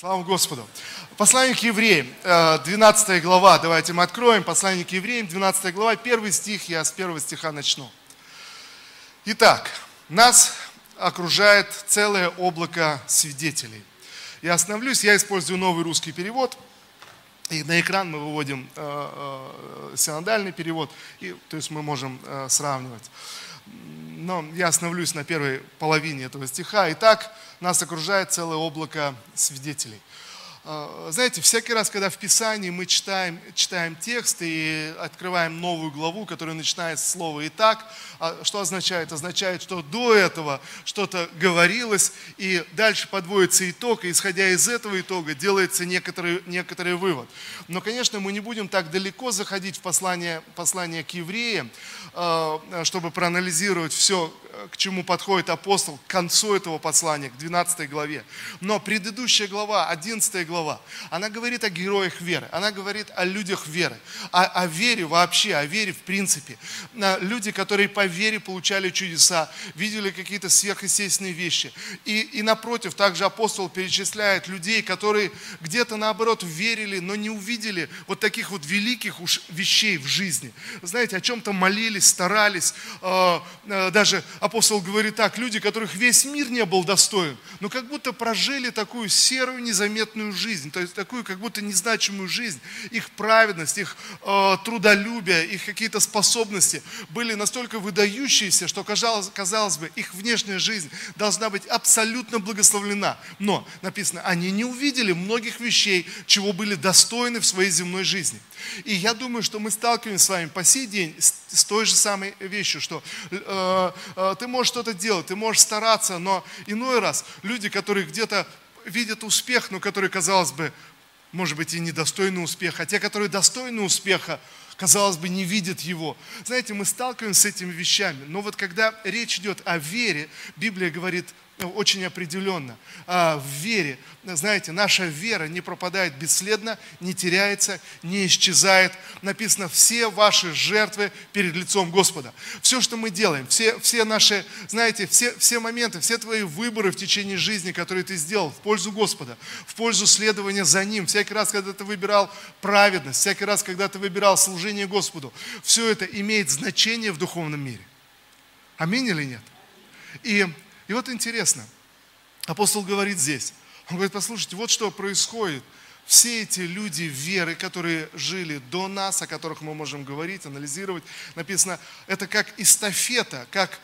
Слава Господу. Послание к евреям, 12 э, глава, давайте мы откроем. Послание к евреям, 12 глава, первый стих, я с первого стиха начну. Итак, нас окружает целое облако свидетелей. Я остановлюсь, я использую новый русский перевод, и на экран мы выводим э, э, синодальный перевод, и, то есть мы можем сравнивать. Но я остановлюсь на первой половине этого стиха. Итак, нас окружает целое облако свидетелей. А, знаете, всякий раз, когда в Писании мы читаем, читаем текст и открываем новую главу, которая начинается с слова «Итак», а что означает? Означает, что до этого что-то говорилось, и дальше подводится итог, и исходя из этого итога делается некоторый, некоторый вывод. Но, конечно, мы не будем так далеко заходить в послание, послание к евреям, а, чтобы проанализировать все, к чему подходит апостол к концу этого послания, к 12 главе. Но предыдущая глава, 11 глава, она говорит о героях веры, она говорит о людях веры, о, о вере вообще, о вере в принципе. Люди, которые по вере получали чудеса, видели какие-то сверхъестественные вещи. И, и напротив, также апостол перечисляет людей, которые где-то наоборот верили, но не увидели вот таких вот великих уж вещей в жизни. Знаете, о чем-то молились, старались, э, э, даже апостол говорит так, люди, которых весь мир не был достоин, но как будто прожили такую серую, незаметную жизнь, то есть такую как будто незначимую жизнь. Их праведность, их э, трудолюбие, их какие-то способности были настолько выдающиеся, что казалось, казалось бы, их внешняя жизнь должна быть абсолютно благословлена. Но написано, они не увидели многих вещей, чего были достойны в своей земной жизни. И я думаю, что мы сталкиваемся с вами по сей день с, той же самой вещью, что э, э, ты можешь что-то делать, ты можешь стараться, но иной раз люди, которые где-то видят успех, но которые, казалось бы, может быть, и недостойны успеха, а те, которые достойны успеха, казалось бы, не видят его. Знаете, мы сталкиваемся с этими вещами, но вот когда речь идет о вере, Библия говорит очень определенно. А, в вере, знаете, наша вера не пропадает бесследно, не теряется, не исчезает. Написано, все ваши жертвы перед лицом Господа. Все, что мы делаем, все, все наши, знаете, все, все моменты, все твои выборы в течение жизни, которые ты сделал в пользу Господа, в пользу следования за Ним, всякий раз, когда ты выбирал праведность, всякий раз, когда ты выбирал служение Господу, все это имеет значение в духовном мире. Аминь или нет? И и вот интересно, апостол говорит здесь, он говорит, послушайте, вот что происходит. Все эти люди веры, которые жили до нас, о которых мы можем говорить, анализировать, написано, это как эстафета, как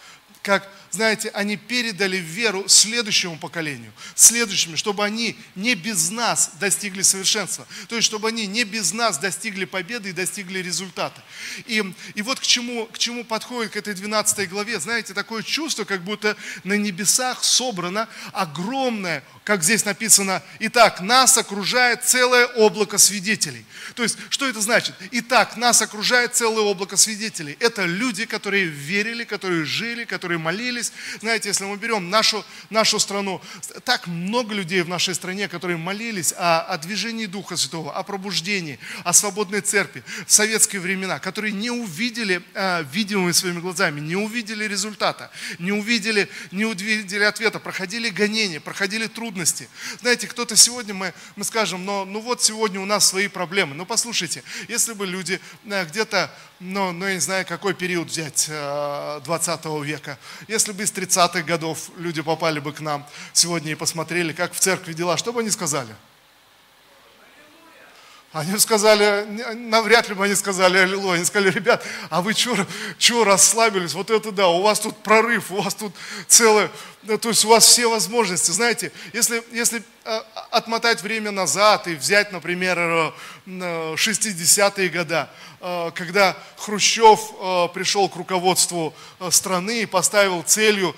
как, знаете, они передали веру следующему поколению, следующему, чтобы они не без нас достигли совершенства, то есть чтобы они не без нас достигли победы и достигли результата. И, и вот к чему, к чему подходит к этой 12 главе, знаете, такое чувство, как будто на небесах собрано огромное, как здесь написано, итак, нас окружает целое облако свидетелей. То есть, что это значит? Итак, нас окружает целое облако свидетелей. Это люди, которые верили, которые жили, которые которые молились. Знаете, если мы берем нашу, нашу страну, так много людей в нашей стране, которые молились о, о движении Духа Святого, о пробуждении, о свободной церкви в советские времена, которые не увидели э, видимыми своими глазами, не увидели результата, не увидели, не увидели ответа, проходили гонения, проходили трудности. Знаете, кто-то сегодня, мы, мы скажем, но ну вот сегодня у нас свои проблемы. Но послушайте, если бы люди э, где-то, ну, ну я не знаю, какой период взять, э, 20 века, если бы из 30-х годов люди попали бы к нам сегодня и посмотрели, как в церкви дела, что бы они сказали? Они сказали, навряд ли бы они сказали аллилуйя. Они сказали, ребят, а вы что расслабились? Вот это да, у вас тут прорыв, у вас тут целое, то есть у вас все возможности. Знаете, если, если э, отмотать время назад и взять, например, 60-е э, годы, э, когда Хрущев пришел к руководству страны и поставил целью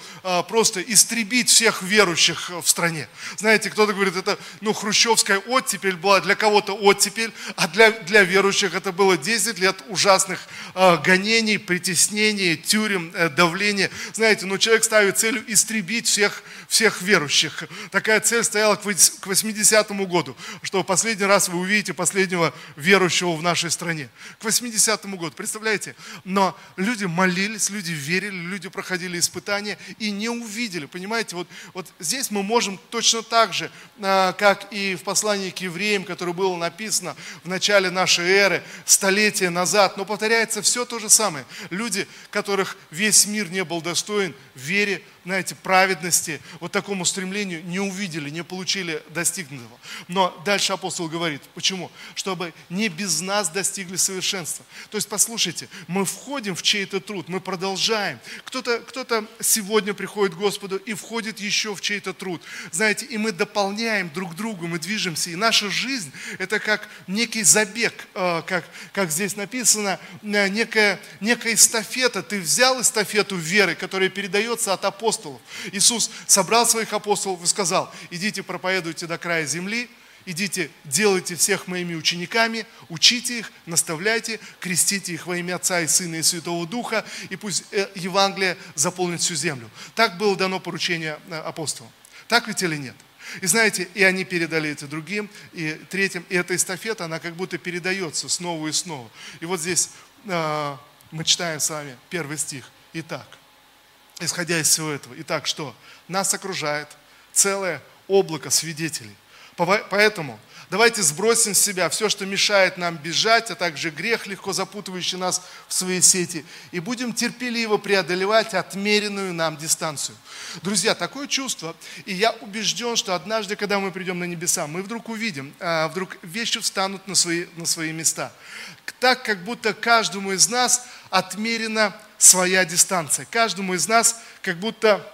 просто истребить всех верующих в стране. Знаете, кто-то говорит, это ну, хрущевская оттепель была, для кого-то оттепель, а для, для верующих это было 10 лет ужасных гонений, притеснений, тюрем, давления. Знаете, ну, человек ставит целью истребить всех, всех верующих. Такая цель стояла к 80-му году, что последний раз вы увидите последнего верующего в нашей стране. К 80-му году, представляете? Но люди молились, люди верили, люди проходили испытания и не увидели, понимаете? Вот, вот здесь мы можем точно так же, а, как и в послании к евреям, которое было написано в начале нашей эры, столетия назад, но повторяется все то же самое. Люди, которых весь мир не был достоин, вере, знаете, праведности, вот такому стремлению не увидели, не получили достигнутого. Но дальше апостол говорит, почему? Чтобы не без нас достигли совершенства. То есть, послушайте, мы входим в чей-то труд, мы продолжаем. Кто-то кто сегодня приходит к Господу и входит еще в чей-то труд. Знаете, и мы дополняем друг другу, мы движемся. И наша жизнь – это как некий забег, э, как, как здесь написано, э, некая, некая эстафета. Ты взял эстафету веры, которая передается от апостолов. Иисус собрал своих апостолов и сказал, идите проповедуйте до края земли, идите, делайте всех моими учениками, учите их, наставляйте, крестите их во имя Отца и Сына и Святого Духа, и пусть э, Евангелие заполнит всю землю. Так было дано поручение э, апостолам. Так ведь или нет? И знаете, и они передали это другим, и третьим, и эта эстафета, она как будто передается снова и снова. И вот здесь э, мы читаем с вами первый стих. Итак, исходя из всего этого. Итак, что? Нас окружает целое облако свидетелей. Поэтому давайте сбросим с себя все, что мешает нам бежать, а также грех, легко запутывающий нас в свои сети, и будем терпеливо преодолевать отмеренную нам дистанцию. Друзья, такое чувство, и я убежден, что однажды, когда мы придем на небеса, мы вдруг увидим, а, вдруг вещи встанут на свои, на свои места. Так, как будто каждому из нас отмерена своя дистанция. Каждому из нас как будто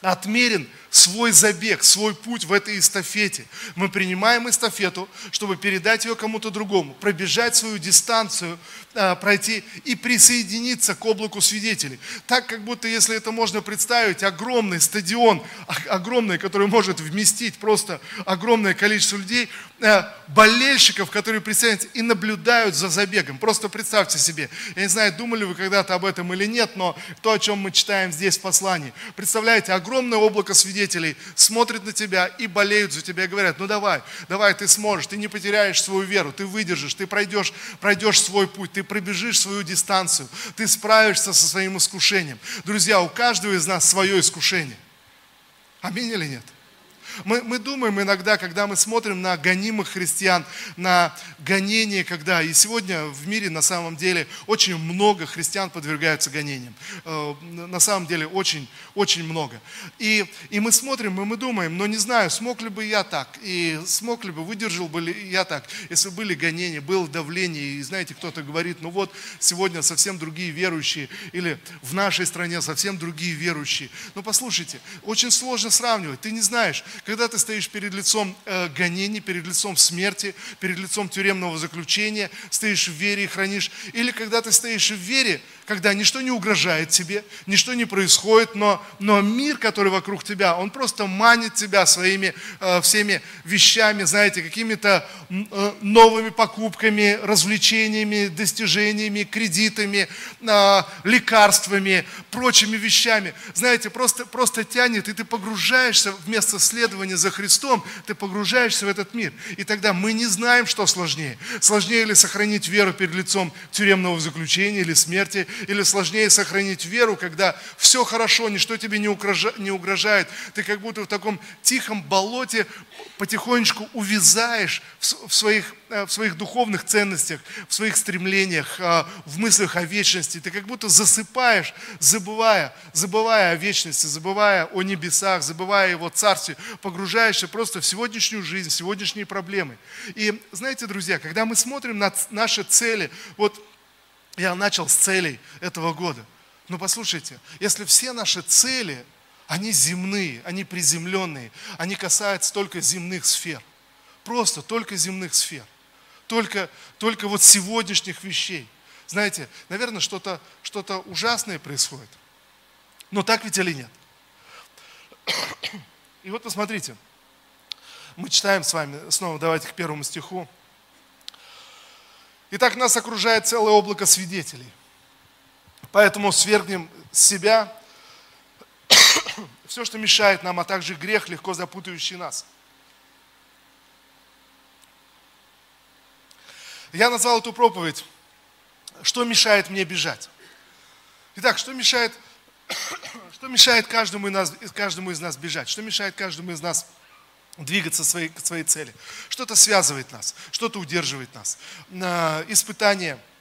отмерен свой забег, свой путь в этой эстафете. Мы принимаем эстафету, чтобы передать ее кому-то другому, пробежать свою дистанцию, а, пройти и присоединиться к облаку свидетелей. Так, как будто, если это можно представить, огромный стадион, огромный, который может вместить просто огромное количество людей, а, болельщиков, которые присоединяются и наблюдают за забегом. Просто представьте себе. Я не знаю, думали вы когда-то об этом или нет, но то, о чем мы читаем здесь в послании. Представляете, огромное облако свидетелей, свидетелей смотрят на тебя и болеют за тебя, и говорят, ну давай, давай, ты сможешь, ты не потеряешь свою веру, ты выдержишь, ты пройдешь, пройдешь свой путь, ты пробежишь свою дистанцию, ты справишься со своим искушением. Друзья, у каждого из нас свое искушение. Аминь или нет? Мы, мы думаем иногда, когда мы смотрим на гонимых христиан, на гонения, когда, и сегодня в мире на самом деле очень много христиан подвергаются гонениям. Э, на самом деле очень, очень много. И, и мы смотрим, и мы думаем, но не знаю, смог ли бы я так, и смог ли бы, выдержал бы ли я так, если были гонения, было давление, и знаете, кто-то говорит, ну вот, сегодня совсем другие верующие, или в нашей стране совсем другие верующие. Но послушайте, очень сложно сравнивать, ты не знаешь, когда ты стоишь перед лицом э, гонений, перед лицом смерти, перед лицом тюремного заключения, стоишь в вере и хранишь, или когда ты стоишь в вере, когда ничто не угрожает тебе, ничто не происходит, но, но мир, который вокруг тебя, он просто манит тебя своими э, всеми вещами, знаете, какими-то э, новыми покупками, развлечениями, достижениями, кредитами, лекарствами, прочими вещами. Знаете, просто, просто тянет, и ты погружаешься вместо следования за Христом, ты погружаешься в этот мир. И тогда мы не знаем, что сложнее. Сложнее ли сохранить веру перед лицом тюремного заключения или смерти, или сложнее сохранить веру, когда все хорошо, ничто тебе не угрожает. Ты как будто в таком тихом болоте потихонечку увязаешь в своих, в своих духовных ценностях, в своих стремлениях, э, в мыслях о вечности. Ты как будто засыпаешь, забывая, забывая о вечности, забывая о небесах, забывая о его царстве, погружаешься просто в сегодняшнюю жизнь, в сегодняшние проблемы. И знаете, друзья, когда мы смотрим на наши цели, вот я начал с целей этого года. Но послушайте, если все наши цели, они земные, они приземленные, они касаются только земных сфер, просто только земных сфер, только, только вот сегодняшних вещей. Знаете, наверное, что-то что ужасное происходит. Но так ведь или нет? И вот посмотрите, мы читаем с вами, снова давайте к первому стиху. Итак, нас окружает целое облако свидетелей. Поэтому свергнем с себя все, что мешает нам, а также грех, легко запутающий нас. Я назвал эту проповедь «Что мешает мне бежать?». Итак, что мешает, что мешает каждому, из нас, каждому из нас бежать? Что мешает каждому из нас двигаться своей, к своей цели? Что-то связывает нас, что-то удерживает нас. Испытания –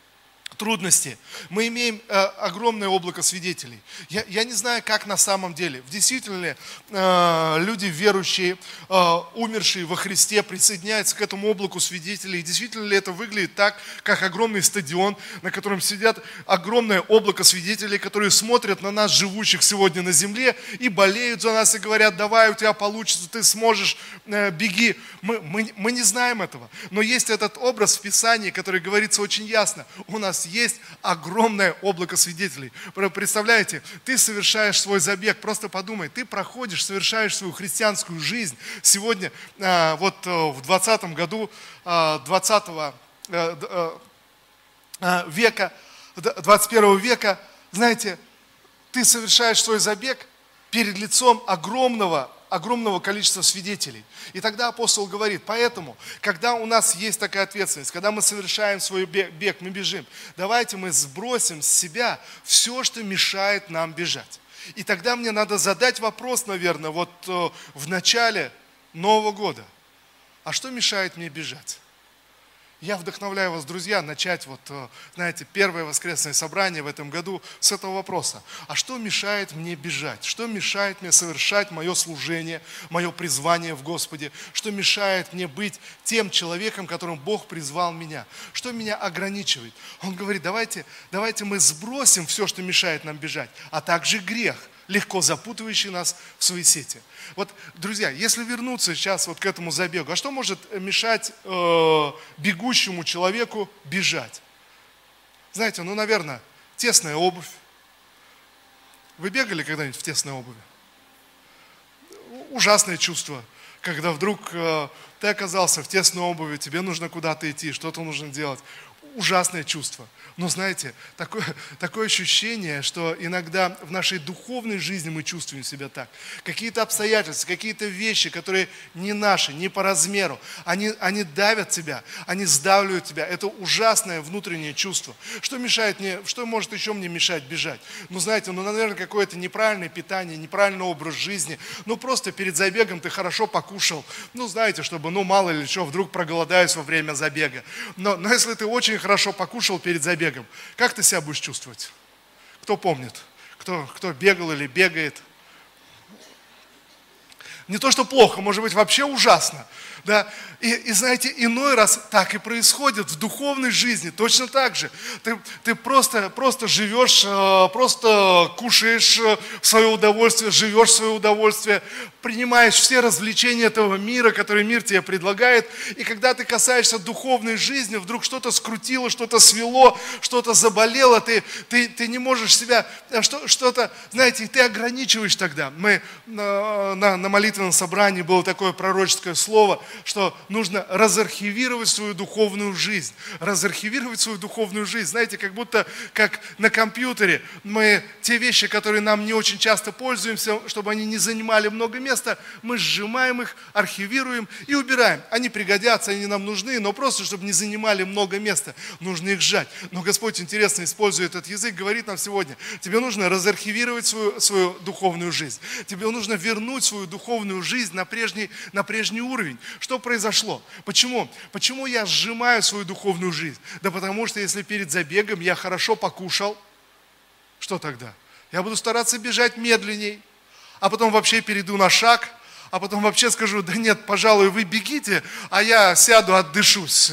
трудности, мы имеем э, огромное облако свидетелей. Я, я не знаю, как на самом деле. Действительно э, люди верующие, э, умершие во Христе, присоединяются к этому облаку свидетелей. И действительно ли это выглядит так, как огромный стадион, на котором сидят огромное облако свидетелей, которые смотрят на нас, живущих сегодня на земле, и болеют за нас, и говорят, давай, у тебя получится, ты сможешь, э, беги. Мы, мы, мы не знаем этого. Но есть этот образ в Писании, который говорится очень ясно. У нас есть огромное облако свидетелей. Представляете, ты совершаешь свой забег, просто подумай, ты проходишь, совершаешь свою христианскую жизнь. Сегодня, а, вот э, в 20 году 20 а, э, э, века, 21 века, знаете, ты совершаешь свой забег перед лицом огромного огромного количества свидетелей. И тогда апостол говорит, поэтому, когда у нас есть такая ответственность, когда мы совершаем свой бег, мы бежим, давайте мы сбросим с себя все, что мешает нам бежать. И тогда мне надо задать вопрос, наверное, вот э, в начале Нового года. А что мешает мне бежать? Я вдохновляю вас, друзья, начать вот, э, знаете, первое воскресное собрание в этом году с этого вопроса. А что мешает мне бежать? Что мешает мне совершать мое служение, мое призвание в Господе? Что мешает мне быть тем человеком, которым Бог призвал меня? Что меня ограничивает? Он говорит, давайте, давайте мы сбросим все, что мешает нам бежать, а также грех, легко запутывающий нас в свои сети. Вот, друзья, если вернуться сейчас вот к этому забегу, а что может мешать э, бегущему человеку бежать? Знаете, ну, наверное, тесная обувь. Вы бегали когда-нибудь в тесной обуви? Ужасное чувство, когда вдруг э, ты оказался в тесной обуви, тебе нужно куда-то идти, что-то нужно делать. Ужасное чувство. Но знаете, такое, такое ощущение, что иногда в нашей духовной жизни мы чувствуем себя так. Какие-то обстоятельства, какие-то вещи, которые не наши, не по размеру, они, они давят тебя, они сдавливают тебя. Это ужасное внутреннее чувство. Что мешает мне, что может еще мне мешать бежать? Ну, знаете, ну, наверное, какое-то неправильное питание, неправильный образ жизни. Ну, просто перед забегом ты хорошо покушал. Ну, знаете, чтобы, ну, мало ли что, вдруг проголодаюсь во время забега. Но, но если ты очень хорошо покушал перед забегом, бегом. Как ты себя будешь чувствовать? Кто помнит? Кто, кто бегал или бегает? Не то, что плохо, может быть, вообще ужасно. Да? И, и знаете, иной раз так и происходит в духовной жизни, точно так же. Ты, ты просто, просто живешь, э, просто кушаешь э, свое удовольствие, живешь свое удовольствие, принимаешь все развлечения этого мира, который мир тебе предлагает, и когда ты касаешься духовной жизни, вдруг что-то скрутило, что-то свело, что-то заболело, ты, ты, ты не можешь себя, э, что, что-то, знаете, ты ограничиваешь тогда. Мы на, на, на молитвенном собрании было такое пророческое слово, что нужно разархивировать свою духовную жизнь. Разархивировать свою духовную жизнь. Знаете, как будто как на компьютере мы те вещи, которые нам не очень часто пользуемся, чтобы они не занимали много места, мы сжимаем их, архивируем и убираем. Они пригодятся, они нам нужны, но просто, чтобы не занимали много места, нужно их сжать. Но Господь интересно использует этот язык, говорит нам сегодня, тебе нужно разархивировать свою, свою духовную жизнь. Тебе нужно вернуть свою духовную жизнь на прежний, на прежний уровень. Что произошло? Почему? Почему я сжимаю свою духовную жизнь? Да потому что если перед забегом я хорошо покушал, что тогда? Я буду стараться бежать медленней, а потом вообще перейду на шаг, а потом вообще скажу, да нет, пожалуй, вы бегите, а я сяду, отдышусь.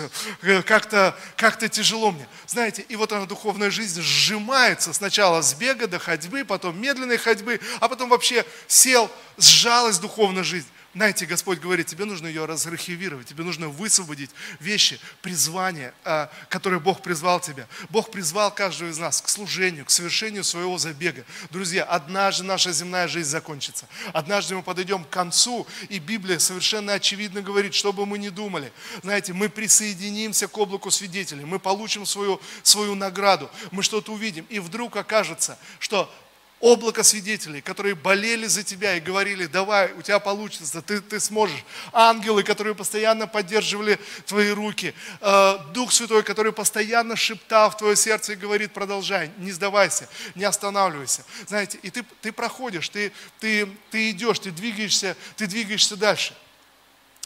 Как-то как тяжело мне. Знаете, и вот она, духовная жизнь, сжимается сначала с бега до ходьбы, потом медленной ходьбы, а потом вообще сел, сжалась духовная жизнь. Знаете, Господь говорит, тебе нужно ее разархивировать, тебе нужно высвободить вещи, призвания, а, которые Бог призвал тебя. Бог призвал каждого из нас к служению, к совершению своего забега. Друзья, однажды наша земная жизнь закончится. Однажды мы подойдем к концу, и Библия совершенно очевидно говорит, что бы мы ни думали. Знаете, мы присоединимся к облаку свидетелей, мы получим свою, свою награду, мы что-то увидим. И вдруг окажется, что облако свидетелей, которые болели за тебя и говорили, давай, у тебя получится, ты, ты сможешь. Ангелы, которые постоянно поддерживали твои руки. Э, Дух Святой, который постоянно шептал в твое сердце и говорит, продолжай, не сдавайся, не останавливайся. Знаете, и ты, ты проходишь, ты, ты, ты идешь, ты двигаешься, ты двигаешься дальше.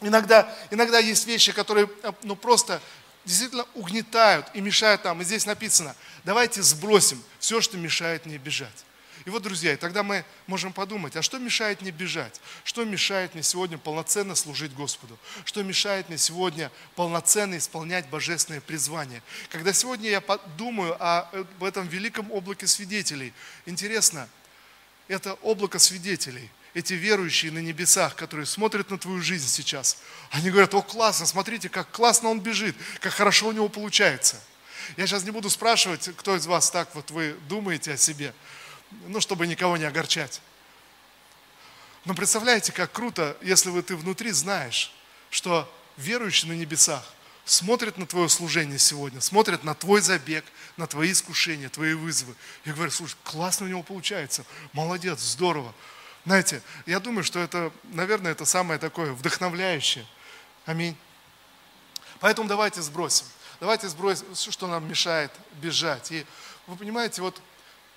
Иногда, иногда есть вещи, которые э, ну, просто действительно угнетают и мешают нам. И здесь написано, давайте сбросим все, что мешает мне бежать. И вот, друзья, и тогда мы можем подумать, а что мешает мне бежать? Что мешает мне сегодня полноценно служить Господу? Что мешает мне сегодня полноценно исполнять божественное призвание? Когда сегодня я думаю о этом великом облаке свидетелей, интересно, это облако свидетелей – эти верующие на небесах, которые смотрят на твою жизнь сейчас, они говорят, о, классно, смотрите, как классно он бежит, как хорошо у него получается. Я сейчас не буду спрашивать, кто из вас так вот вы думаете о себе, ну, чтобы никого не огорчать. Но представляете, как круто, если вы ты внутри знаешь, что верующий на небесах смотрит на твое служение сегодня, смотрит на твой забег, на твои искушения, твои вызовы. И говорят, слушай, классно у него получается, молодец, здорово. Знаете, я думаю, что это, наверное, это самое такое вдохновляющее. Аминь. Поэтому давайте сбросим. Давайте сбросим, что нам мешает бежать. И вы понимаете, вот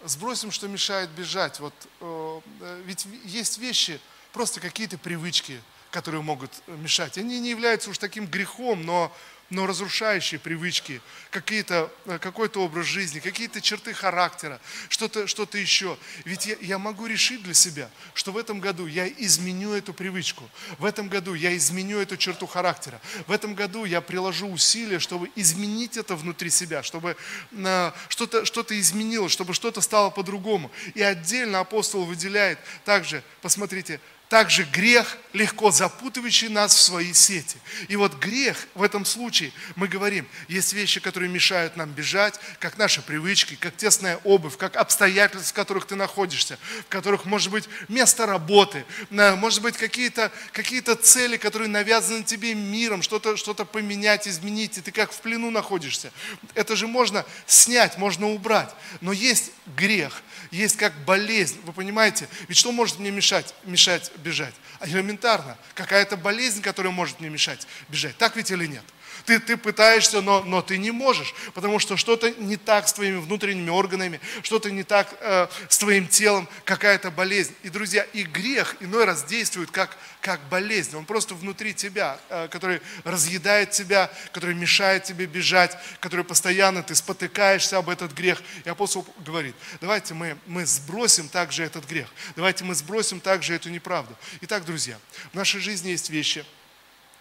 сбросим, что мешает бежать. Вот, э, ведь есть вещи, просто какие-то привычки, которые могут мешать. Они не являются уж таким грехом, но но разрушающие привычки, какие-то, э, какой-то образ жизни, какие-то черты характера, что-то что еще. Ведь я, я могу решить для себя, что в этом году я изменю эту привычку, в этом году я изменю эту черту характера, в этом году я приложу усилия, чтобы изменить это внутри себя, чтобы э, что-то что изменилось, чтобы что-то стало по-другому. И отдельно апостол выделяет также, посмотрите, также грех, легко запутывающий нас в свои сети. И вот грех в этом случае, мы говорим, есть вещи, которые мешают нам бежать, как наши привычки, как тесная обувь, как обстоятельства, в которых ты находишься, в которых может быть место работы, может быть какие-то какие цели, которые навязаны тебе миром, что-то что поменять, изменить, и ты как в плену находишься. Это же можно снять, можно убрать. Но есть грех, есть как болезнь, вы понимаете? Ведь что может мне мешать, мешать бежать? А элементарно, какая-то болезнь, которая может мне мешать бежать. Так ведь или нет? Ты, ты пытаешься, но, но ты не можешь, потому что что-то не так с твоими внутренними органами, что-то не так э, с твоим телом, какая-то болезнь. И, друзья, и грех иной раз действует как, как болезнь. Он просто внутри тебя, э, который разъедает тебя, который мешает тебе бежать, который постоянно ты спотыкаешься об этот грех. И апостол говорит, давайте мы, мы сбросим также этот грех, давайте мы сбросим также эту неправду. Итак, друзья, в нашей жизни есть вещи –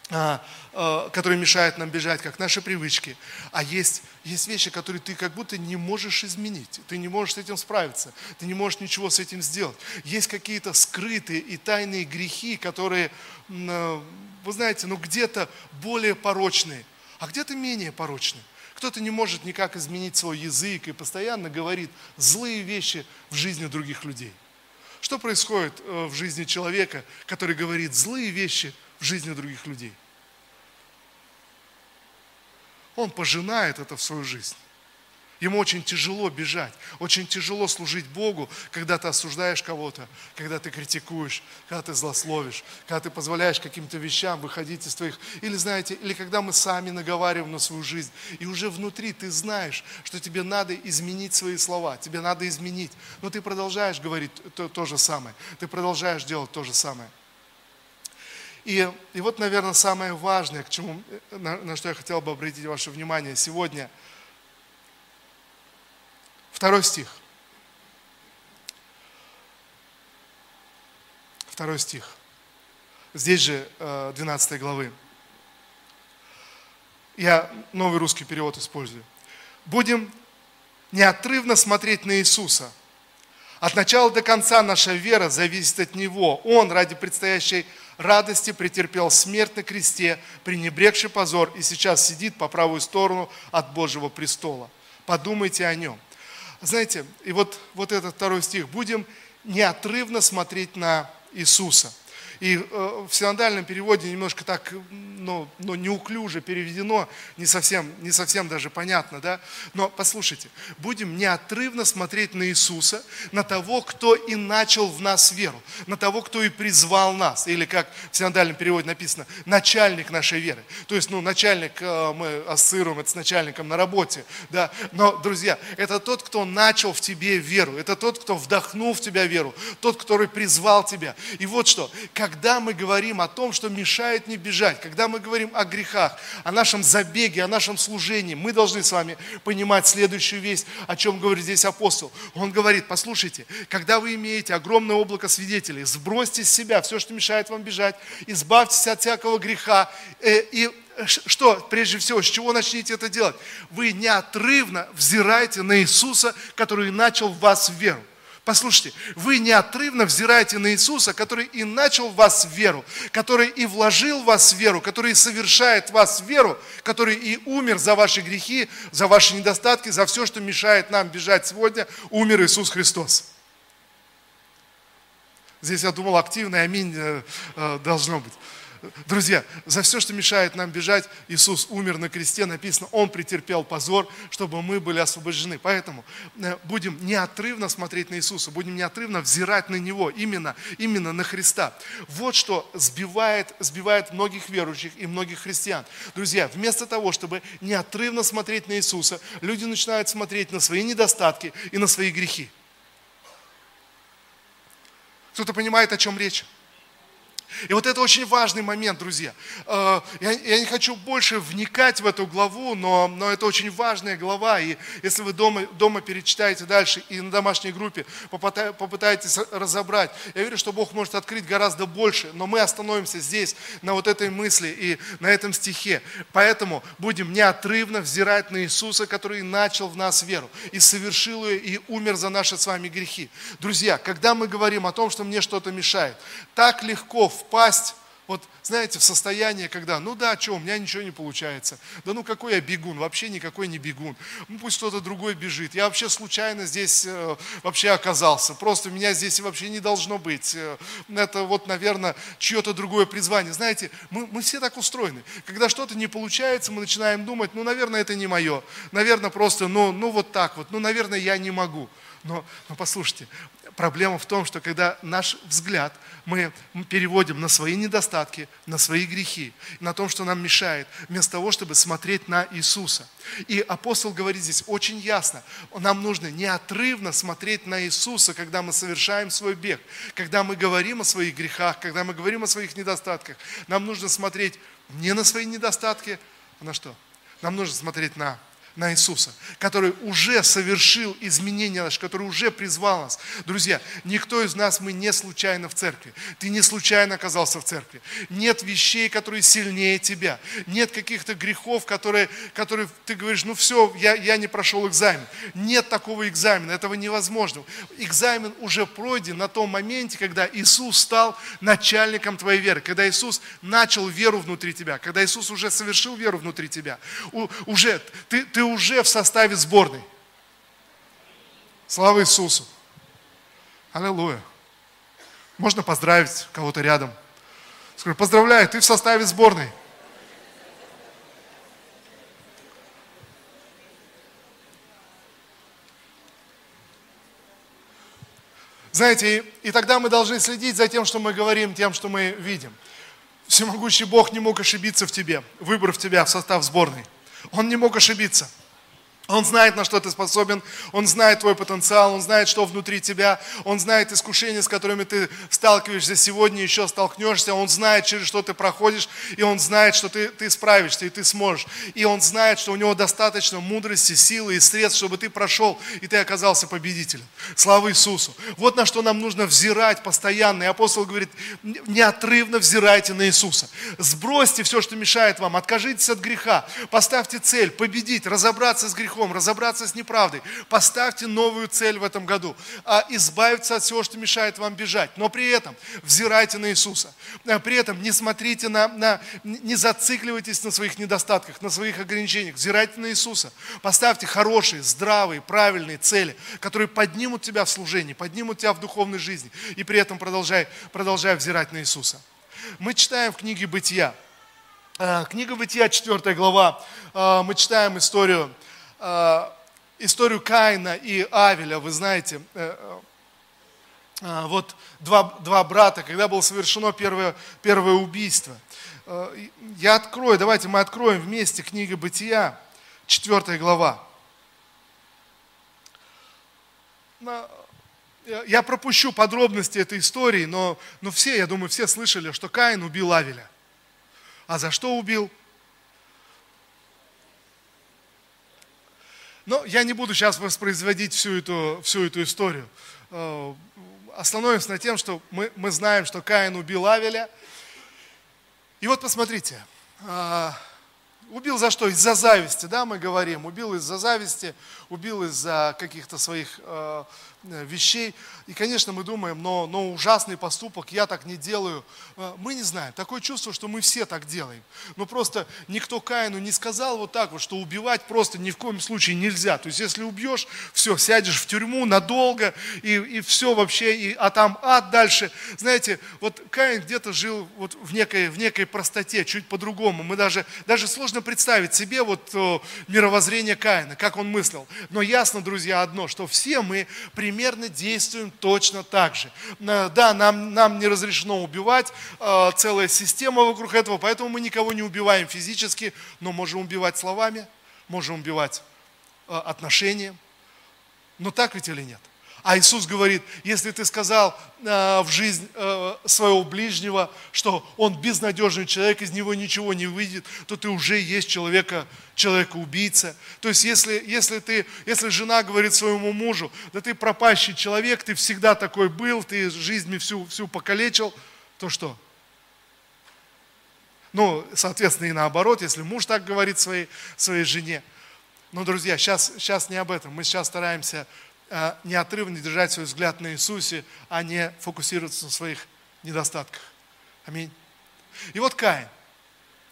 которые мешают нам бежать, как наши привычки. А есть, есть вещи, которые ты как будто не можешь изменить. Ты не можешь с этим справиться. Ты не можешь ничего с этим сделать. Есть какие-то скрытые и тайные грехи, которые, а, вы знаете, ну где-то более порочные, а где-то менее порочные. Кто-то не может никак изменить свой язык и постоянно говорит злые вещи в жизни других людей. Что происходит э, в жизни человека, который говорит злые вещи в жизни других людей. Он пожинает это в свою жизнь. Ему очень тяжело бежать, очень тяжело служить Богу, когда ты осуждаешь кого-то, когда ты критикуешь, когда ты злословишь, когда ты позволяешь каким-то вещам выходить из твоих... Или, знаете, или когда мы сами наговариваем на свою жизнь, и уже внутри ты знаешь, что тебе надо изменить свои слова, тебе надо изменить, но ты продолжаешь говорить то, то же самое, ты продолжаешь делать то же самое. И, и вот, наверное, самое важное, к чему, на, на что я хотел бы обратить ваше внимание сегодня. Второй стих. Второй стих. Здесь же 12 э, главы. Я новый русский перевод использую. Будем неотрывно смотреть на Иисуса. От начала до конца наша вера зависит от Него. Он ради предстоящей радости претерпел смерть на кресте, пренебрегший позор, и сейчас сидит по правую сторону от Божьего престола. Подумайте о нем. Знаете, и вот, вот этот второй стих. Будем неотрывно смотреть на Иисуса. И э, в синодальном переводе немножко так, ну, ну, неуклюже переведено, не совсем, не совсем даже понятно, да? Но послушайте, будем неотрывно смотреть на Иисуса, на того, кто и начал в нас веру, на того, кто и призвал нас, или как в синодальном переводе написано, начальник нашей веры. То есть, ну, начальник, э, мы ассоциируем это с начальником на работе, да? Но, друзья, это тот, кто начал в тебе веру, это тот, кто вдохнул в тебя веру, тот, который призвал тебя. И вот что, когда мы говорим о том, что мешает не бежать, когда мы говорим о грехах, о нашем забеге, о нашем служении, мы должны с вами понимать следующую весть, о чем говорит здесь апостол. Он говорит, послушайте, когда вы имеете огромное облако свидетелей, сбросьте с себя все, что мешает вам бежать, избавьтесь от всякого греха э, и что, прежде всего, с чего начните это делать? Вы неотрывно взираете на Иисуса, который начал в вас веру. Послушайте, вы неотрывно взираете на Иисуса, который и начал в вас веру, который и вложил в вас веру, который и совершает в вас веру, который и умер за ваши грехи, за ваши недостатки, за все, что мешает нам бежать сегодня, умер Иисус Христос. Здесь я думал, активный аминь э, э, должно быть. Друзья, за все, что мешает нам бежать, Иисус умер на кресте, написано, Он претерпел позор, чтобы мы были освобождены. Поэтому э, будем неотрывно смотреть на Иисуса, будем неотрывно взирать на Него, именно, именно на Христа. Вот что сбивает, сбивает многих верующих и многих христиан. Друзья, вместо того, чтобы неотрывно смотреть на Иисуса, люди начинают смотреть на свои недостатки и на свои грехи. Кто-то понимает, о чем речь? И вот это очень важный момент, друзья. Э, я, я не хочу больше вникать в эту главу, но, но это очень важная глава. И если вы дома, дома перечитаете дальше и на домашней группе попытаетесь разобрать, я верю, что Бог может открыть гораздо больше. Но мы остановимся здесь, на вот этой мысли и на этом стихе. Поэтому будем неотрывно взирать на Иисуса, который начал в нас веру и совершил ее и умер за наши с вами грехи. Друзья, когда мы говорим о том, что мне что-то мешает, так легко впасть, вот знаете, в состояние, когда, ну да, что, у меня ничего не получается. Да ну какой я бегун, вообще никакой не бегун. Ну пусть кто-то другой бежит. Я вообще случайно здесь э, вообще оказался. Просто меня здесь вообще не должно быть. Э, это вот, наверное, чье-то другое призвание. Знаете, мы, мы все так устроены. Когда что-то не получается, мы начинаем думать, ну, наверное, это не мое. Наверное, просто, ну, ну вот так вот. Ну, наверное, я не могу. Но, но послушайте, проблема в том, что когда наш взгляд мы переводим на свои недостатки, на свои грехи, на том, что нам мешает, вместо того, чтобы смотреть на Иисуса. И апостол говорит здесь очень ясно, нам нужно неотрывно смотреть на Иисуса, когда мы совершаем свой бег, когда мы говорим о своих грехах, когда мы говорим о своих недостатках. Нам нужно смотреть не на свои недостатки, а на что? Нам нужно смотреть на на Иисуса, который уже совершил изменения наши, который уже призвал нас. Друзья, никто из нас, мы не случайно в церкви. Ты не случайно оказался в церкви. Нет вещей, которые сильнее тебя. Нет каких-то грехов, которые, которые ты говоришь, ну все, я, я не прошел экзамен. Нет такого экзамена, этого невозможно. Экзамен уже пройден на том моменте, когда Иисус стал начальником твоей веры, когда Иисус начал веру внутри тебя, когда Иисус уже совершил веру внутри тебя. У, уже ты, ты уже в составе сборной. Слава Иисусу. Аллилуйя. Можно поздравить кого-то рядом. Скажу, поздравляю, ты в составе сборной. Знаете, и, тогда мы должны следить за тем, что мы говорим, тем, что мы видим. Всемогущий Бог не мог ошибиться в тебе, выбрав тебя в состав сборной. Он не мог ошибиться. Он знает, на что ты способен, Он знает твой потенциал, Он знает, что внутри тебя, Он знает искушения, с которыми ты сталкиваешься сегодня, еще столкнешься, Он знает, через что ты проходишь, и Он знает, что ты, ты справишься, и ты сможешь. И Он знает, что у Него достаточно мудрости, силы и средств, чтобы ты прошел, и ты оказался победителем. Слава Иисусу! Вот на что нам нужно взирать постоянно. И апостол говорит, неотрывно взирайте на Иисуса. Сбросьте все, что мешает вам, откажитесь от греха, поставьте цель, победить, разобраться с грехом, грехом, разобраться с неправдой. Поставьте новую цель в этом году. А избавиться от всего, что мешает вам бежать. Но при этом взирайте на Иисуса. А при этом не смотрите на, на не зацикливайтесь на своих недостатках, на своих ограничениях. Взирайте на Иисуса. Поставьте хорошие, здравые, правильные цели, которые поднимут тебя в служении, поднимут тебя в духовной жизни. И при этом продолжай, продолжай взирать на Иисуса. Мы читаем в книге «Бытия». А, книга «Бытия», 4 глава. Мы читаем историю, историю Каина и Авеля. Вы знаете, э, э, вот два, два брата, когда было совершено первое, первое убийство. Я открою, давайте мы откроем вместе книга «Бытия», 4 глава. Я пропущу подробности этой истории, но, но все, я думаю, все слышали, что Каин убил Авеля. А за что убил? Но я не буду сейчас воспроизводить всю эту, всю эту историю. Э, остановимся на тем, что мы, мы знаем, что Каин убил Авеля. И вот посмотрите, э, убил за что? Из-за зависти, да, мы говорим. Убил из-за зависти, убил из-за каких-то своих э, вещей. И, конечно, мы думаем, но, но ужасный поступок, я так не делаю. Э, мы не знаем. Такое чувство, что мы все так делаем. Но просто никто Каину не сказал вот так вот, что убивать просто ни в коем случае нельзя. То есть, если убьешь, все, сядешь в тюрьму надолго, и, и все вообще, и, а там ад дальше. Знаете, вот Каин где-то жил вот в некой, в некой простоте, чуть по-другому. Мы даже, даже сложно представить себе вот о, мировоззрение Каина, как он мыслил. Но ясно, друзья, одно, что все мы примерно примерно точно так же. Да, нам, нам не разрешено убивать, э, целая система вокруг этого, поэтому мы никого не убиваем физически, но можем убивать словами, можем убивать э, отношением. Но так ведь или нет? А Иисус говорит, если ты сказал э, в жизнь э, своего ближнего, что он безнадежный человек, из него ничего не выйдет, то ты уже есть человека, человека-убийца. То есть если, если, ты, если жена говорит своему мужу, да ты пропащий человек, ты всегда такой был, ты жизнь всю, всю покалечил, то что? Ну, соответственно, и наоборот, если муж так говорит своей, своей жене. Но, друзья, сейчас, сейчас не об этом. Мы сейчас стараемся неотрывно держать свой взгляд на Иисусе, а не фокусироваться на своих недостатках. Аминь. И вот Каин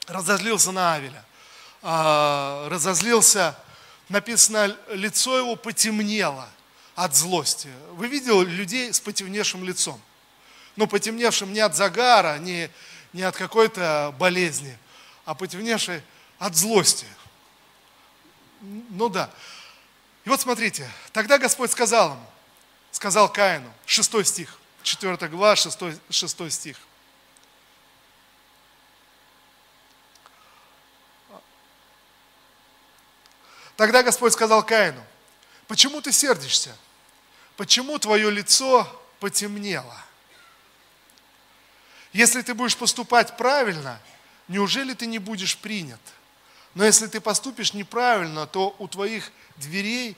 разозлился на Авеля. А, разозлился, написано, лицо его потемнело от злости. Вы видели людей с потемневшим лицом? Ну, потемневшим не от загара, не, не от какой-то болезни, а потемневший от злости. Ну да. И вот смотрите, тогда Господь сказал ему, сказал Каину, 6 стих, 4 глава, 6, 6 стих. Тогда Господь сказал Каину, почему ты сердишься? Почему твое лицо потемнело? Если ты будешь поступать правильно, неужели ты не будешь принят? Но если ты поступишь неправильно, то у твоих дверей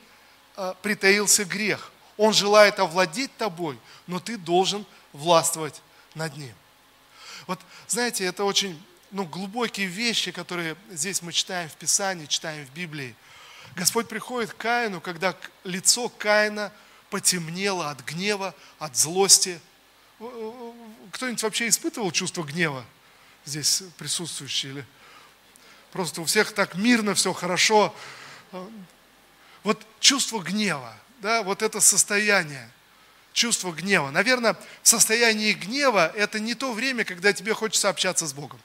э, притаился грех. Он желает овладеть тобой, но ты должен властвовать над ним. Вот, знаете, это очень ну, глубокие вещи, которые здесь мы читаем в Писании, читаем в Библии. Господь приходит к Каину, когда лицо Каина потемнело от гнева, от злости. Кто-нибудь вообще испытывал чувство гнева здесь присутствующий? Или просто у всех так мирно, все хорошо. Вот чувство гнева, да, вот это состояние, чувство гнева. Наверное, в состоянии гнева это не то время, когда тебе хочется общаться с Богом.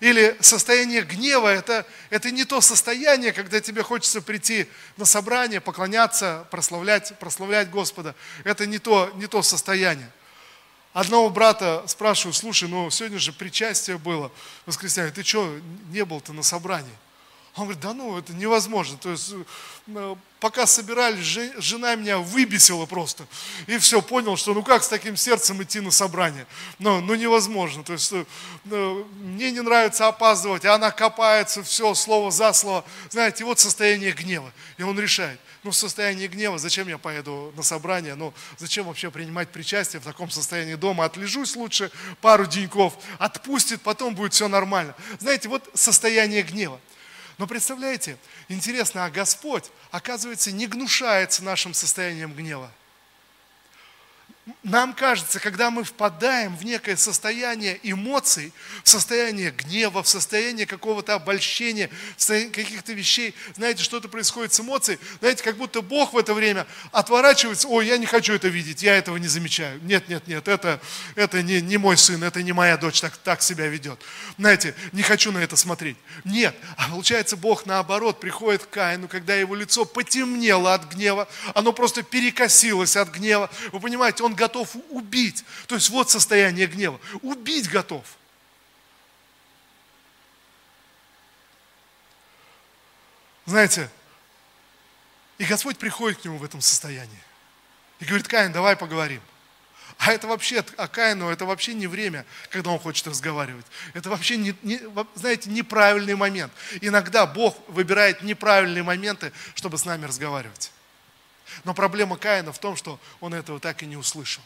Или состояние гнева это, это не то состояние, когда тебе хочется прийти на собрание, поклоняться, прославлять, прославлять Господа. Это не то, не то состояние. Одного брата спрашиваю, слушай, ну сегодня же причастие было воскресенье, ты что, не был-то на собрании? Он говорит, да ну, это невозможно. То есть, э, пока собирались, жена меня выбесила просто. И все, понял, что ну как с таким сердцем идти на собрание? Ну, ну невозможно. То есть, э, э, мне не нравится опаздывать, а она копается, все, слово за слово. Знаете, вот состояние гнева. И он решает, ну в состоянии гнева, зачем я поеду на собрание? Ну, зачем вообще принимать причастие в таком состоянии дома? Отлежусь лучше пару деньков, отпустит, потом будет все нормально. Знаете, вот состояние гнева. Но представляете, интересно, а Господь, оказывается, не гнушается нашим состоянием гнева. Нам кажется, когда мы впадаем в некое состояние эмоций, в состояние гнева, в состояние какого-то обольщения, в состояние каких-то вещей, знаете, что-то происходит с эмоцией, знаете, как будто Бог в это время отворачивается, ой, я не хочу это видеть, я этого не замечаю. Нет, нет, нет, это, это не, не мой сын, это не моя дочь так, так себя ведет. Знаете, не хочу на это смотреть. Нет, а получается Бог наоборот приходит к Каину, когда его лицо потемнело от гнева, оно просто перекосилось от гнева. Вы понимаете, он готов убить. То есть вот состояние гнева. Убить готов. Знаете, и Господь приходит к нему в этом состоянии. И говорит, Каин, давай поговорим. А это вообще, а Каину это вообще не время, когда он хочет разговаривать. Это вообще, не, не, знаете, неправильный момент. Иногда Бог выбирает неправильные моменты, чтобы с нами разговаривать. Но проблема Каина в том, что он этого так и не услышал.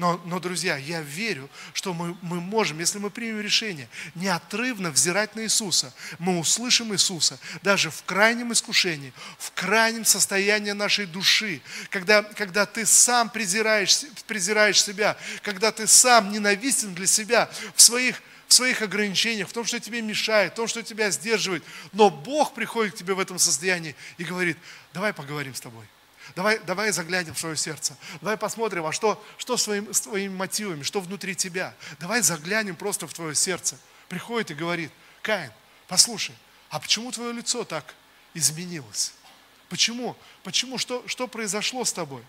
Но, но друзья, я верю, что мы, мы можем, если мы примем решение, неотрывно взирать на Иисуса, мы услышим Иисуса даже в крайнем искушении, в крайнем состоянии нашей души, когда, когда ты сам презираешь, презираешь себя, когда ты сам ненавистен для себя в своих в своих ограничениях, в том, что тебе мешает, в том, что тебя сдерживает. Но Бог приходит к тебе в этом состоянии и говорит, давай поговорим с тобой. Давай, давай заглянем в свое сердце. Давай посмотрим, а что, что с, твоим, с твоими мотивами, что внутри тебя. Давай заглянем просто в твое сердце. Приходит и говорит, Каин, послушай, а почему твое лицо так изменилось? Почему? Почему? Что, что произошло с тобой?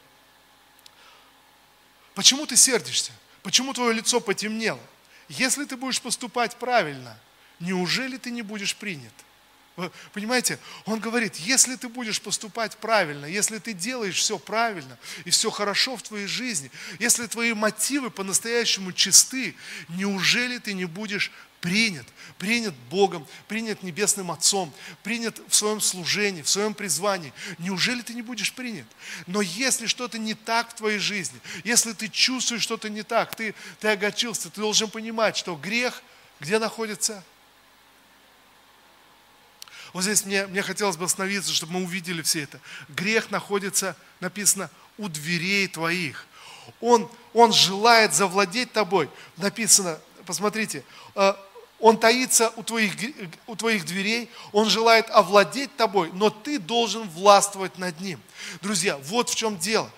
Почему ты сердишься? Почему твое лицо потемнело? Если ты будешь поступать правильно, неужели ты не будешь принят? Понимаете, он говорит, если ты будешь поступать правильно, если ты делаешь все правильно и все хорошо в твоей жизни, если твои мотивы по-настоящему чисты, неужели ты не будешь принят, принят Богом, принят Небесным Отцом, принят в своем служении, в своем призвании. Неужели ты не будешь принят? Но если что-то не так в твоей жизни, если ты чувствуешь что-то не так, ты, ты огорчился, ты должен понимать, что грех где находится? Вот здесь мне, мне хотелось бы остановиться, чтобы мы увидели все это. Грех находится, написано, у дверей твоих. Он, он желает завладеть тобой. Написано, посмотрите, э, он таится у твоих, у твоих дверей, Он желает овладеть тобой, но ты должен властвовать над Ним. Друзья, вот в чем дело.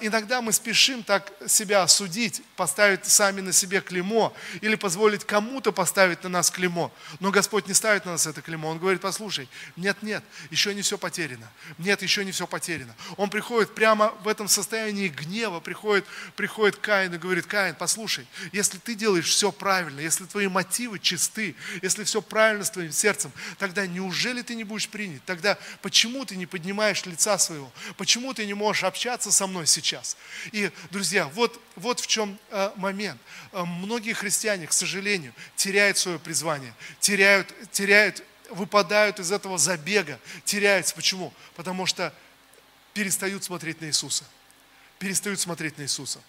Иногда мы спешим так себя осудить, поставить сами на себе клеймо или позволить кому-то поставить на нас клеймо. Но Господь не ставит на нас это клеймо. Он говорит, послушай, нет, нет, еще не все потеряно. Нет, еще не все потеряно. Он приходит прямо в этом состоянии гнева, приходит, приходит Каин и говорит, Каин, послушай, если ты делаешь все правильно, если твои мотивы чисты, если все правильно с твоим сердцем, тогда неужели ты не будешь принят? Тогда почему ты не поднимаешь лица своего? Почему ты не можешь общаться со мной сейчас? И, друзья, вот, вот в чем э, момент. Э, многие христиане, к сожалению, теряют свое призвание, теряют, теряют, выпадают из этого забега, теряются. Почему? Потому что перестают смотреть на Иисуса. Перестают смотреть на Иисуса.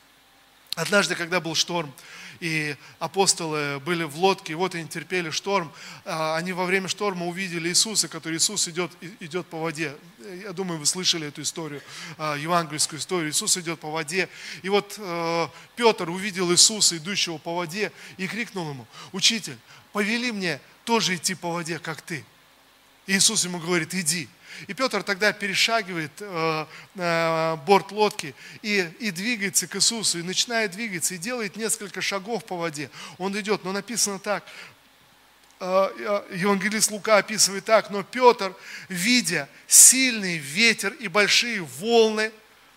Однажды, когда был шторм, и апостолы были в лодке, и вот они терпели шторм, а, они во время шторма увидели Иисуса, который Иисус идет, идет по воде. Я думаю, вы слышали эту историю, а, евангельскую историю. Иисус идет по воде. И вот э, Петр увидел Иисуса, идущего по воде, и крикнул ему, «Учитель, повели мне тоже идти по воде, как ты». И Иисус ему говорит, иди. И Петр тогда перешагивает э, э, борт лодки и, и двигается к Иисусу, и начинает двигаться, и делает несколько шагов по воде. Он идет, но написано так, э, э, Евангелист Лука описывает так, но Петр, видя сильный ветер и большие волны,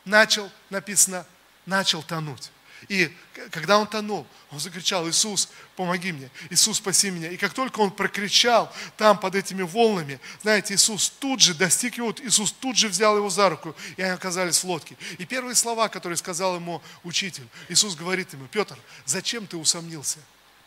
начал, написано, начал тонуть. И когда он тонул, он закричал, Иисус, помоги мне, Иисус, спаси меня. И как только он прокричал там под этими волнами, знаете, Иисус тут же достиг его, Иисус тут же взял его за руку, и они оказались в лодке. И первые слова, которые сказал ему учитель, Иисус говорит ему, Петр, зачем ты усомнился?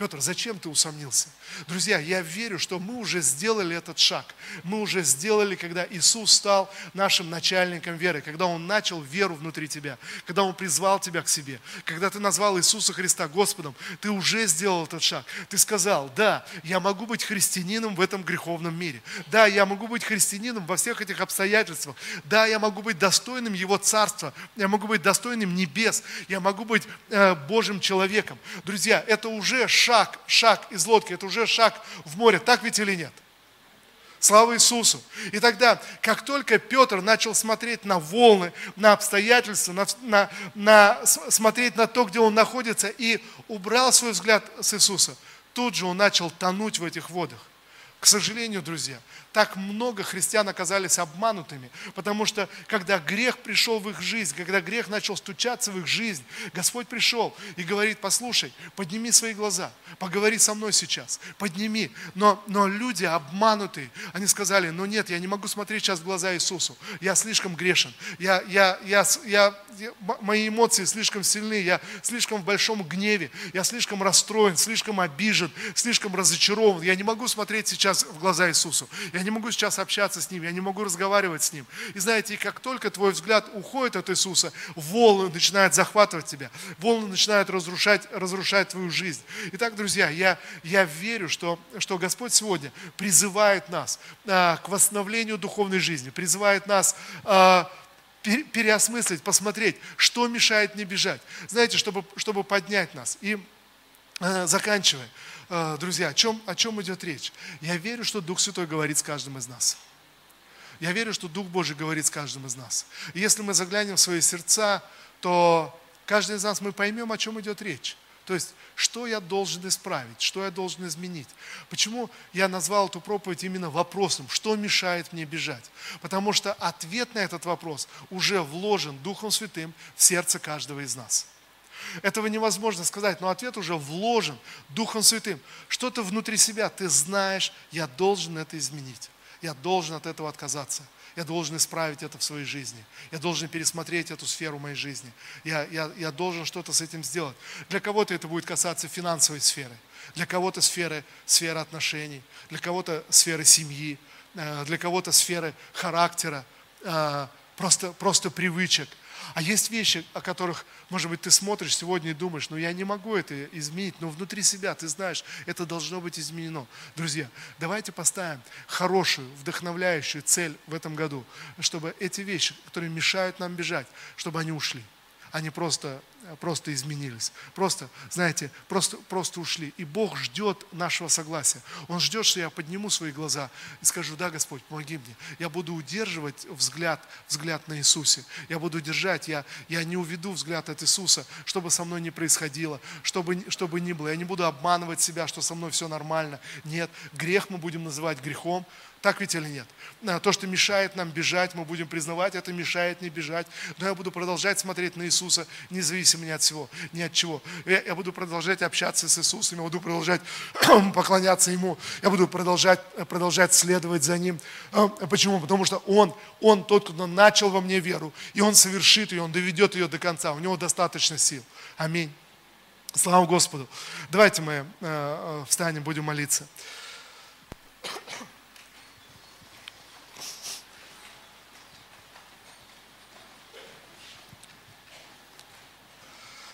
Петр, зачем ты усомнился? Друзья, я верю, что мы уже сделали этот шаг. Мы уже сделали, когда Иисус стал нашим начальником веры, когда Он начал веру внутри тебя, когда Он призвал тебя к себе, когда ты назвал Иисуса Христа Господом, ты уже сделал этот шаг. Ты сказал, да, я могу быть христианином в этом греховном мире. Да, я могу быть христианином во всех этих обстоятельствах. Да, я могу быть достойным Его Царства. Я могу быть достойным небес. Я могу быть э, Божьим человеком. Друзья, это уже шаг, шаг из лодки, это уже шаг в море. Так ведь или нет? Слава Иисусу! И тогда, как только Петр начал смотреть на волны, на обстоятельства, на, на, на, смотреть на то, где он находится, и убрал свой взгляд с Иисуса, тут же он начал тонуть в этих водах. К сожалению, друзья, так много христиан оказались обманутыми, потому что когда грех пришел в их жизнь, когда грех начал стучаться в их жизнь, Господь пришел и говорит, послушай, подними свои глаза, поговори со мной сейчас, подними. Но, но люди обманутые, они сказали, ну нет, я не могу смотреть сейчас в глаза Иисусу, я слишком грешен, я, я, я, я, я, мои эмоции слишком сильны, я слишком в большом гневе, я слишком расстроен, слишком обижен, слишком разочарован, я не могу смотреть сейчас в глаза Иисусу. Я я не могу сейчас общаться с Ним, я не могу разговаривать с Ним. И знаете, как только твой взгляд уходит от Иисуса, волны начинают захватывать тебя, волны начинают разрушать, разрушать твою жизнь. Итак, друзья, я, я верю, что, что Господь сегодня призывает нас а, к восстановлению духовной жизни, призывает нас а, переосмыслить, посмотреть, что мешает мне бежать. Знаете, чтобы, чтобы поднять нас. И а, заканчивая, Э, друзья, о чем, о чем идет речь? Я верю, что Дух Святой говорит с каждым из нас. Я верю, что Дух Божий говорит с каждым из нас. И если мы заглянем в свои сердца, то каждый из нас мы поймем, о чем идет речь. То есть, что я должен исправить, что я должен изменить. Почему я назвал эту проповедь именно вопросом, что мешает мне бежать? Потому что ответ на этот вопрос уже вложен Духом Святым в сердце каждого из нас. Этого невозможно сказать, но ответ уже вложен Духом Святым. Что-то внутри себя, ты знаешь, я должен это изменить. Я должен от этого отказаться. Я должен исправить это в своей жизни. Я должен пересмотреть эту сферу моей жизни. Я, я, я должен что-то с этим сделать. Для кого-то это будет касаться финансовой сферы. Для кого-то сферы, сферы отношений. Для кого-то сферы семьи. Э, для кого-то сферы характера. Э, просто, просто привычек. А есть вещи, о которых, может быть, ты смотришь сегодня и думаешь, ну я не могу это изменить, но внутри себя ты знаешь, это должно быть изменено. Друзья, давайте поставим хорошую, вдохновляющую цель в этом году, чтобы эти вещи, которые мешают нам бежать, чтобы они ушли. Они просто просто изменились. Просто, знаете, просто, просто ушли. И Бог ждет нашего согласия. Он ждет, что я подниму свои глаза и скажу, да, Господь, помоги мне. Я буду удерживать взгляд, взгляд на Иисусе. Я буду держать, я, я не уведу взгляд от Иисуса, чтобы со мной не происходило, чтобы, чтобы ни было. Я не буду обманывать себя, что со мной все нормально. Нет, грех мы будем называть грехом, так ведь или нет? То, что мешает нам бежать, мы будем признавать, это мешает не бежать. Но я буду продолжать смотреть на Иисуса, независимо ни от всего, ни от чего. Я, я буду продолжать общаться с Иисусом, я буду продолжать поклоняться Ему, я буду продолжать, продолжать следовать за Ним. А, почему? Потому что Он, Он тот, кто начал во мне веру, и Он совершит ее, Он доведет ее до конца. У Него достаточно сил. Аминь. Слава Господу. Давайте мы э, э, встанем, будем молиться.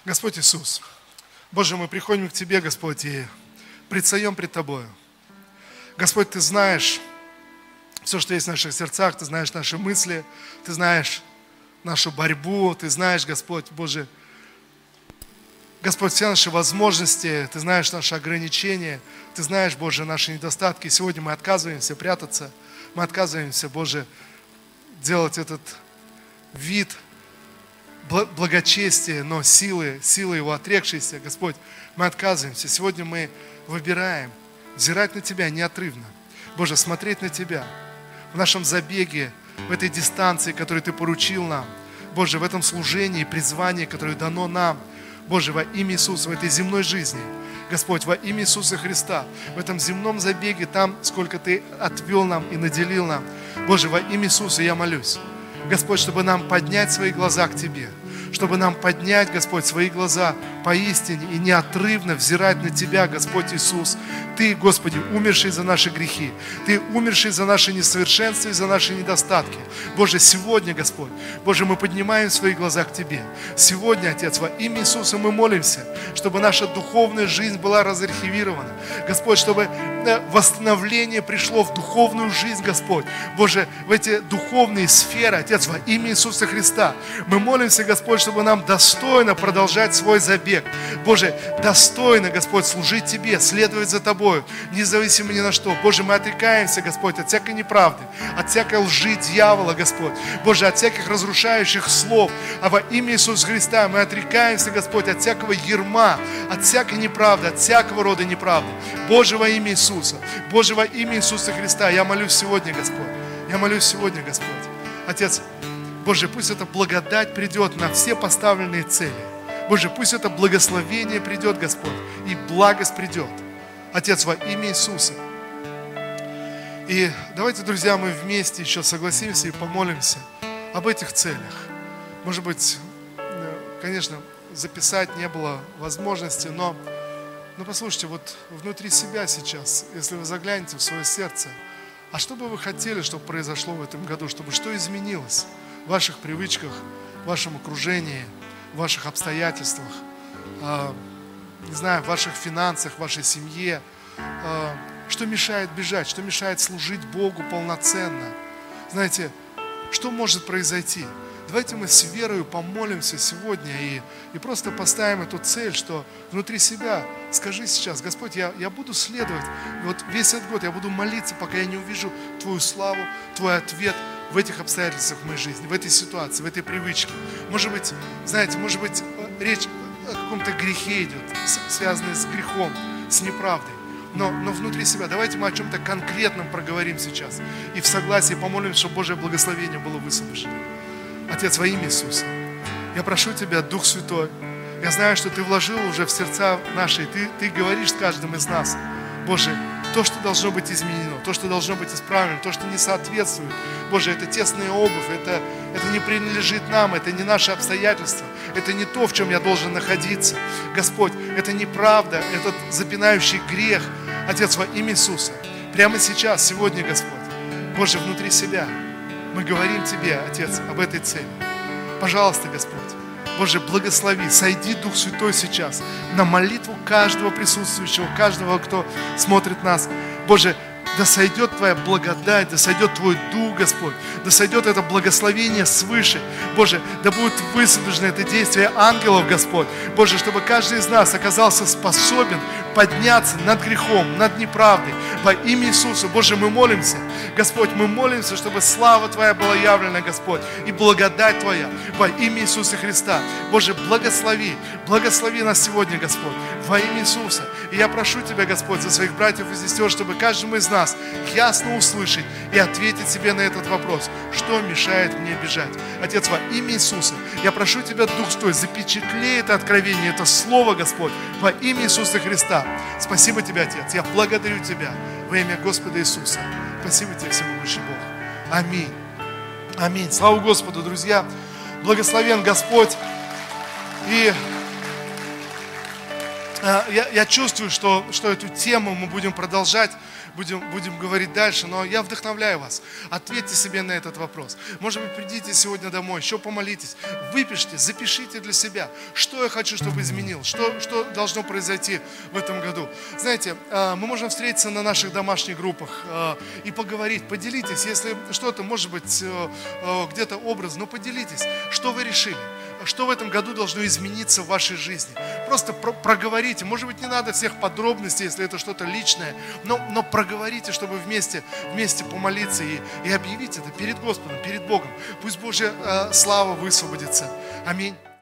Господь Иисус, Боже, мы приходим к Тебе, Господь, и предстаем пред Тобою. Господь, Ты знаешь все, что есть в наших сердцах, Ты знаешь наши мысли, Ты знаешь нашу борьбу, Ты знаешь, Господь, Боже, Господь, все наши возможности, Ты знаешь наши ограничения, Ты знаешь, Боже, наши недостатки. Сегодня мы отказываемся прятаться, мы отказываемся, Боже, делать этот вид – благочестие, но силы, силы его отрекшиеся, Господь, мы отказываемся. Сегодня мы выбираем взирать на Тебя неотрывно. Боже, смотреть на Тебя в нашем забеге, в этой дистанции, которую Ты поручил нам. Боже, в этом служении, призвании, которое дано нам. Боже, во имя Иисуса, в этой земной жизни. Господь, во имя Иисуса Христа, в этом земном забеге, там, сколько Ты отвел нам и наделил нам. Боже, во имя Иисуса я молюсь. Господь, чтобы нам поднять свои глаза к Тебе, чтобы нам поднять, Господь, свои глаза поистине и неотрывно взирать на Тебя, Господь Иисус. Ты, Господи, умерший за наши грехи. Ты умерший за наши несовершенства и за наши недостатки. Боже, сегодня, Господь, Боже, мы поднимаем свои глаза к Тебе. Сегодня, Отец, во имя Иисуса мы молимся, чтобы наша духовная жизнь была разархивирована. Господь, чтобы э, восстановление пришло в духовную жизнь, Господь. Боже, в эти духовные сферы, Отец, во имя Иисуса Христа. Мы молимся, Господь, чтобы нам достойно продолжать свой забег. Боже, достойно, Господь, служить Тебе, следовать за Тобою, независимо ни на что. Боже, мы отрекаемся, Господь, от всякой неправды, от всякой лжи дьявола, Господь. Боже, от всяких разрушающих слов. А во имя Иисуса Христа мы отрекаемся, Господь, от всякого ерма, от всякой неправды, от всякого рода неправды. Боже, во имя Иисуса, Боже, во имя Иисуса Христа, я молюсь сегодня, Господь. Я молюсь сегодня, Господь. Отец, Боже, пусть эта благодать придет на все поставленные цели. Боже, пусть это благословение придет, Господь, и благость придет. Отец, во имя Иисуса. И давайте, друзья, мы вместе еще согласимся и помолимся об этих целях. Может быть, конечно, записать не было возможности, но, но послушайте, вот внутри себя сейчас, если вы заглянете в свое сердце, а что бы вы хотели, чтобы произошло в этом году, чтобы что изменилось ваших привычках, в вашем окружении, в ваших обстоятельствах, э, не знаю, в ваших финансах, в вашей семье, э, что мешает бежать, что мешает служить Богу полноценно. Знаете, что может произойти? Давайте мы с верою помолимся сегодня и, и просто поставим эту цель, что внутри себя скажи сейчас, Господь, я, я буду следовать, вот весь этот год я буду молиться, пока я не увижу Твою славу, Твой ответ в этих обстоятельствах моей жизни, в этой ситуации, в этой привычке. Может быть, знаете, может быть, речь о каком-то грехе идет, связанной с грехом, с неправдой. Но, но внутри себя давайте мы о чем-то конкретном проговорим сейчас. И в согласии помолимся, чтобы Божье благословение было высвобождено. Отец, во имя Иисуса, я прошу Тебя, Дух Святой, я знаю, что Ты вложил уже в сердца наши, Ты, Ты говоришь с каждым из нас, Боже, то, что должно быть изменено, то, что должно быть исправлено, то, что не соответствует. Боже, это тесная обувь, это, это не принадлежит нам, это не наши обстоятельства, это не то, в чем я должен находиться. Господь, это неправда, этот запинающий грех. Отец, во имя Иисуса, прямо сейчас, сегодня, Господь, Боже, внутри себя – мы говорим Тебе, Отец, об этой цели. Пожалуйста, Господь, Боже, благослови, сойди Дух Святой сейчас на молитву каждого присутствующего, каждого, кто смотрит нас. Боже, да сойдет Твоя благодать, да сойдет Твой Дух, Господь, да сойдет это благословение свыше. Боже, да будет высвобождено это действие ангелов, Господь. Боже, чтобы каждый из нас оказался способен подняться над грехом, над неправдой. Во имя Иисуса, Боже, мы молимся. Господь, мы молимся, чтобы слава Твоя была явлена, Господь, и благодать Твоя во имя Иисуса Христа. Боже, благослови, благослови нас сегодня, Господь, во имя Иисуса. И я прошу Тебя, Господь, за своих братьев и сестер, чтобы каждому из нас ясно услышать и ответить себе на этот вопрос, что мешает мне бежать. Отец, во имя Иисуса, я прошу Тебя, Дух Святой, запечатли это откровение, это Слово, Господь, во имя Иисуса Христа. Спасибо Тебе, Отец, я благодарю Тебя во имя Господа Иисуса. Спасибо Тебе, всемогущий Бог. Аминь. Аминь. Слава Господу, друзья. Благословен Господь. И э, я, я чувствую, что, что эту тему мы будем продолжать будем, будем говорить дальше, но я вдохновляю вас. Ответьте себе на этот вопрос. Может быть, придите сегодня домой, еще помолитесь, выпишите, запишите для себя, что я хочу, чтобы изменил, что, что должно произойти в этом году. Знаете, а, мы можем встретиться на наших домашних группах а, и поговорить, поделитесь, если что-то, может быть, э, э, где-то образ, но поделитесь, что вы решили что в этом году должно измениться в вашей жизни. Просто про проговорите. Может быть, не надо всех подробностей, если это что-то личное, но, но проговорите, чтобы вместе, вместе помолиться и, и объявить это перед Господом, перед Богом. Пусть Божья э, слава высвободится. Аминь.